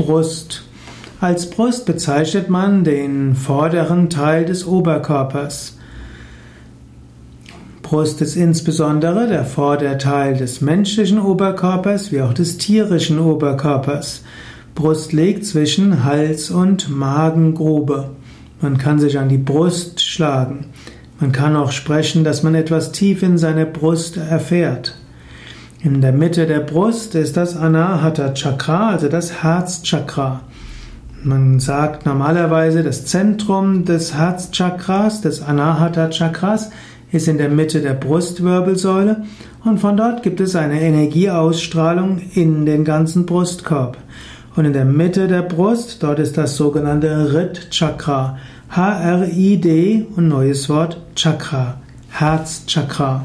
Brust. Als Brust bezeichnet man den vorderen Teil des Oberkörpers. Brust ist insbesondere der Vorderteil des menschlichen Oberkörpers wie auch des tierischen Oberkörpers. Brust liegt zwischen Hals und Magengrube. Man kann sich an die Brust schlagen. Man kann auch sprechen, dass man etwas tief in seiner Brust erfährt. In der Mitte der Brust ist das Anahata Chakra, also das Herzchakra. Man sagt normalerweise, das Zentrum des Herzchakras, des Anahata Chakras, ist in der Mitte der Brustwirbelsäule und von dort gibt es eine Energieausstrahlung in den ganzen Brustkorb. Und in der Mitte der Brust, dort ist das sogenannte Rit Chakra. H-R-I-D und neues Wort Chakra. Herzchakra.